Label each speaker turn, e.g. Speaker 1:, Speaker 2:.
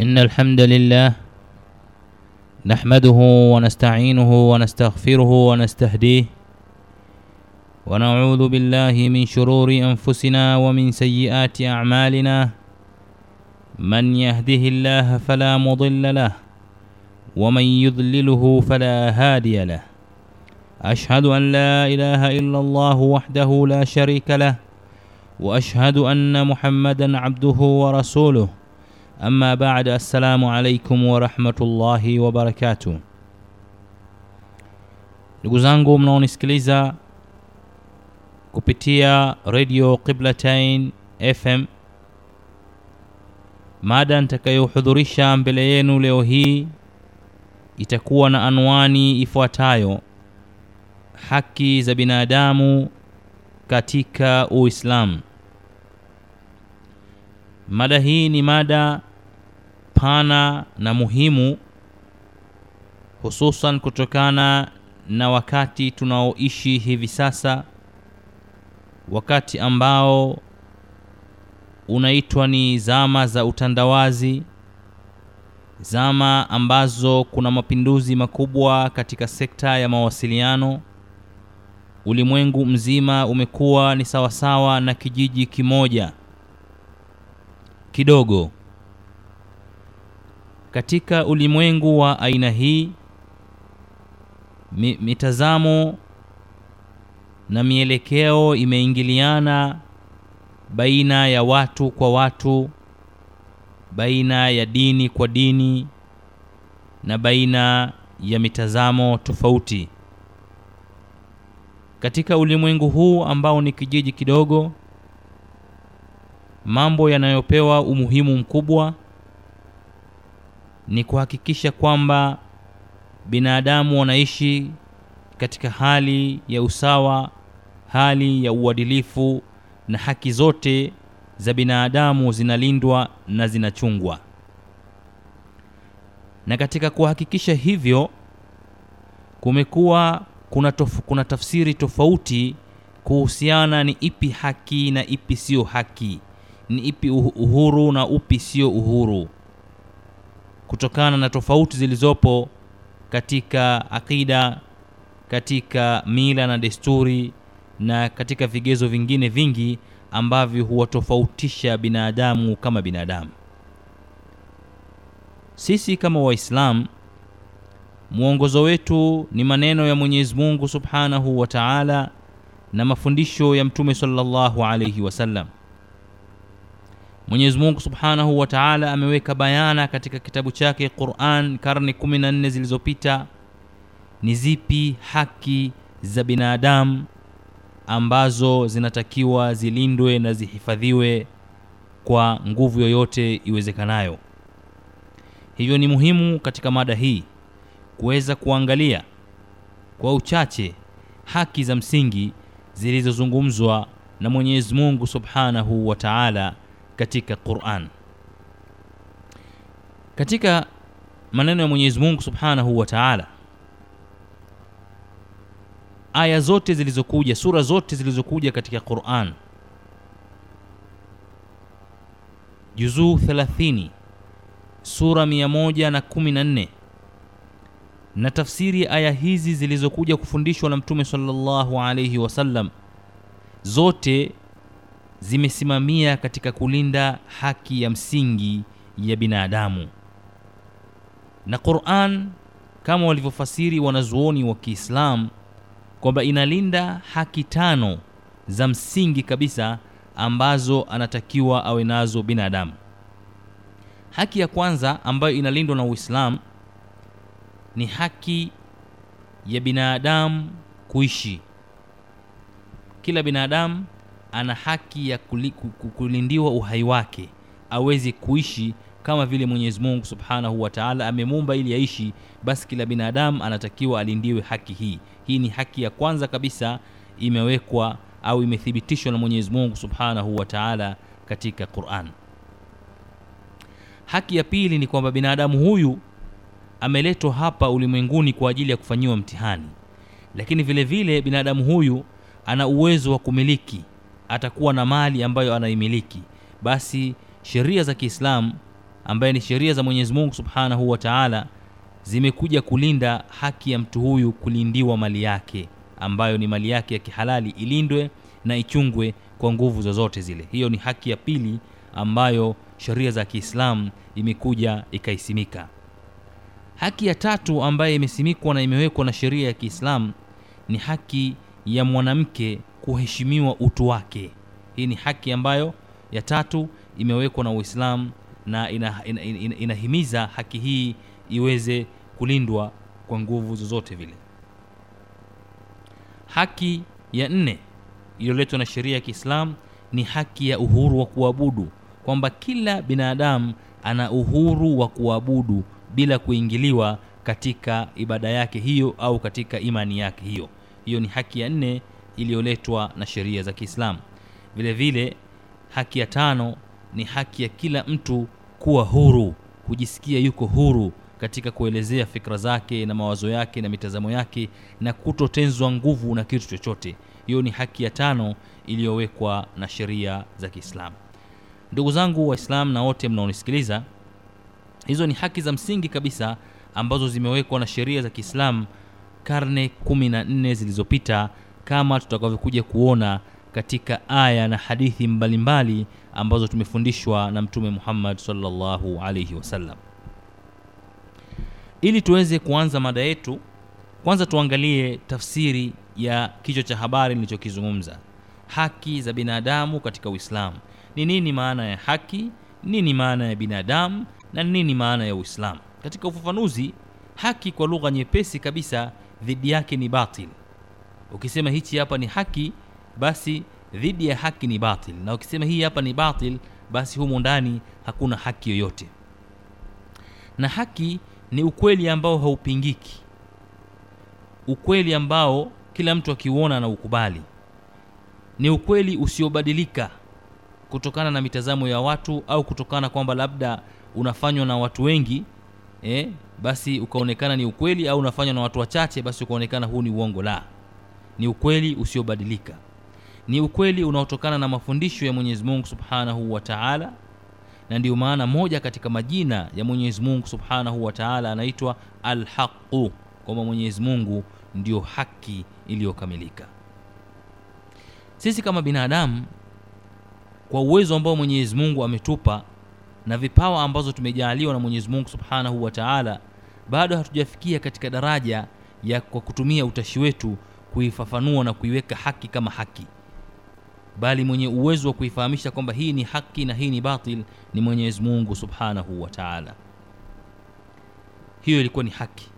Speaker 1: إن الحمد لله نحمده ونستعينه ونستغفره ونستهديه ونعوذ بالله من شرور أنفسنا ومن سيئات أعمالنا من يهده الله فلا مضل له ومن يضلله فلا هادي له أشهد أن لا إله إلا الله وحده لا شريك له وأشهد أن محمدا عبده ورسوله أما بعد السلام عليكم ورحمة الله وبركاته ndugu zangu mnaonisikiliza kupitia radio qiblatain fm mada nitakayohudhurisha mbele yenu leo hii itakuwa na anwani ifuatayo haki za binadamu katika uislamu mada hii ni mada pana na muhimu hususan kutokana na wakati tunaoishi hivi sasa wakati ambao unaitwa ni zama za utandawazi zama ambazo kuna mapinduzi makubwa katika sekta ya mawasiliano. Ulimwengu mzima umekuwa ni sawasawa na kijiji kimoja kidogo. Katika ulimwengu wa aina hii mi, mitazamo na mielekeo imeingiliana baina ya watu kwa watu baina ya dini kwa dini na baina ya mitazamo tofauti. Katika ulimwengu huu ambao ni kijiji kidogo mambo yanayopewa umuhimu mkubwa ni kuhakikisha kwamba binadamu wanaishi katika hali ya usawa hali ya uadilifu na haki zote za binadamu zinalindwa na zinachungwa. Na katika kuhakikisha hivyo kumekuwa kuna, tof, kuna tafsiri tofauti kuhusiana ni ipi haki na ipi sio haki ni ipi uhuru na upi sio uhuru. Kutokana na tofauti zilizopo katika akida katika mila na desturi na katika vigezo vingine vingi ambavyo huwatofautisha binadamu kama binadamu. Sisi kama waislamu mwongozo wetu ni maneno ya mwenyezi mungu subhanahu wa taala na mafundisho ya mtume salllahu alaihi wasallam mwenyezi mungu subhanahu wa taala ameweka bayana katika kitabu chake quran karne 14 zilizopita ni zipi haki za binadamu ambazo zinatakiwa zilindwe na zihifadhiwe kwa nguvu yoyote iwezekanayo. Hivyo ni muhimu katika mada hii kuweza kuangalia kwa uchache haki za msingi zilizozungumzwa na mwenyezi mungu subhanahu wa taala katika quran. Katika maneno ya mwenyezi mungu subhanahu wa taala aya zote zilizokuja sura zote zilizokuja katika quran juzuu 30 sura 114 na tafsiri ya aya hizi zilizokuja kufundishwa na mtume sallallahu alaihi wasallam zote zimesimamia katika kulinda haki ya msingi ya binadamu. Na quran kama walivyofasiri wanazuoni wa kiislamu kwamba inalinda haki tano za msingi kabisa ambazo anatakiwa awe nazo binadamu. Haki ya kwanza ambayo inalindwa na uislamu ni haki ya binadamu kuishi. Kila binadamu ana haki ya kulindiwa uhai wake. Aweze kuishi kama vile mwenyezi mungu subhanahu wa taala amemuumba ili aishi basi kila binadamu anatakiwa alindiwe haki hii. Hii ni haki ya kwanza kabisa imewekwa au imethibitishwa na mwenyezi mungu subhanahu wa taala katika quran. Haki ya pili ni kwamba binadamu huyu ameletwa hapa ulimwenguni kwa ajili ya kufanyiwa mtihani. Lakini vile vile binadamu huyu ana uwezo wa kumiliki atakuwa na mali ambayo anaimiliki basi sheria za kiislamu ambaye ni sheria za Mwenyezi Mungu Subhanahu wa Ta'ala zimekuja kulinda haki ya mtu huyu kulindiwa mali yake ambayo ni mali yake ya kihalali ilindwe na ichungwe kwa nguvu zozote zile. Hiyo ni haki ya pili ambayo sheria za Kiislamu imekuja ikaisimika. Haki ya tatu ambayo imesimikwa na imewekwa na sheria ya Kiislamu ni haki ya mwanamke kuheshimiwa utu wake. Hii ni haki ambayo ya tatu imewekwa na Uislamu na ina, ina, ina, inahimiza haki hii iweze kulindwa kwa nguvu zozote vile. Haki ya nne iliyoletwa na sheria ya Kiislamu ni haki ya uhuru wa kuabudu, kwamba kila binadamu ana uhuru wa kuabudu bila kuingiliwa katika ibada yake hiyo au katika imani yake hiyo. Hiyo ni haki ya nne iliyoletwa na sheria za Kiislamu. Vile vile haki ya tano ni haki ya kila mtu kuwa huru, kujisikia yuko huru katika kuelezea fikra zake na mawazo yake na mitazamo yake na kutotenzwa nguvu na kitu chochote. Hiyo ni haki ya tano iliyowekwa na sheria za Kiislamu. Ndugu zangu Waislamu na wote mnaonisikiliza, hizo ni haki za msingi kabisa ambazo zimewekwa na sheria za Kiislamu karne kumi na nne zilizopita kama tutakavyokuja kuona katika aya na hadithi mbalimbali mbali ambazo tumefundishwa na Mtume Muhammad sallallahu alaihi wasallam. Ili tuweze kuanza mada yetu, kwanza tuangalie tafsiri ya kichwa cha habari nilichokizungumza, haki za binadamu katika Uislamu. Ni nini maana ya haki? Nini maana ya binadamu? Na nini maana ya Uislamu? Katika ufafanuzi, haki kwa lugha nyepesi kabisa, dhidi yake ni batil. Ukisema hichi hapa ni haki, basi dhidi ya haki ni batil, na ukisema hii hapa ni batil, basi humo ndani hakuna haki yoyote. Na haki ni ukweli ambao haupingiki, ukweli ambao kila mtu akiuona na ukubali, ni ukweli usiobadilika kutokana na mitazamo ya watu au kutokana kwamba labda unafanywa na watu wengi eh, basi ukaonekana ni ukweli, au unafanywa na watu wachache, basi ukaonekana huu ni uongo. La, ni ukweli usiobadilika, ni ukweli unaotokana na mafundisho ya Mwenyezi Mungu Subhanahu wa Ta'ala, na ndiyo maana moja katika majina ya Mwenyezi Mungu Subhanahu wa Ta'ala anaitwa Al-Haqu, kwamba Mwenyezi Mungu ndiyo haki iliyokamilika. Sisi kama binadamu kwa uwezo ambao Mwenyezi Mungu ametupa na vipawa ambazo tumejaaliwa na Mwenyezi Mungu Subhanahu wa Ta'ala, bado hatujafikia katika daraja ya kwa kutumia utashi wetu kuifafanua na kuiweka haki kama haki, bali mwenye uwezo wa kuifahamisha kwamba hii ni haki na hii ni batil ni Mwenyezi Mungu Subhanahu wa Ta'ala. Hiyo ilikuwa ni haki.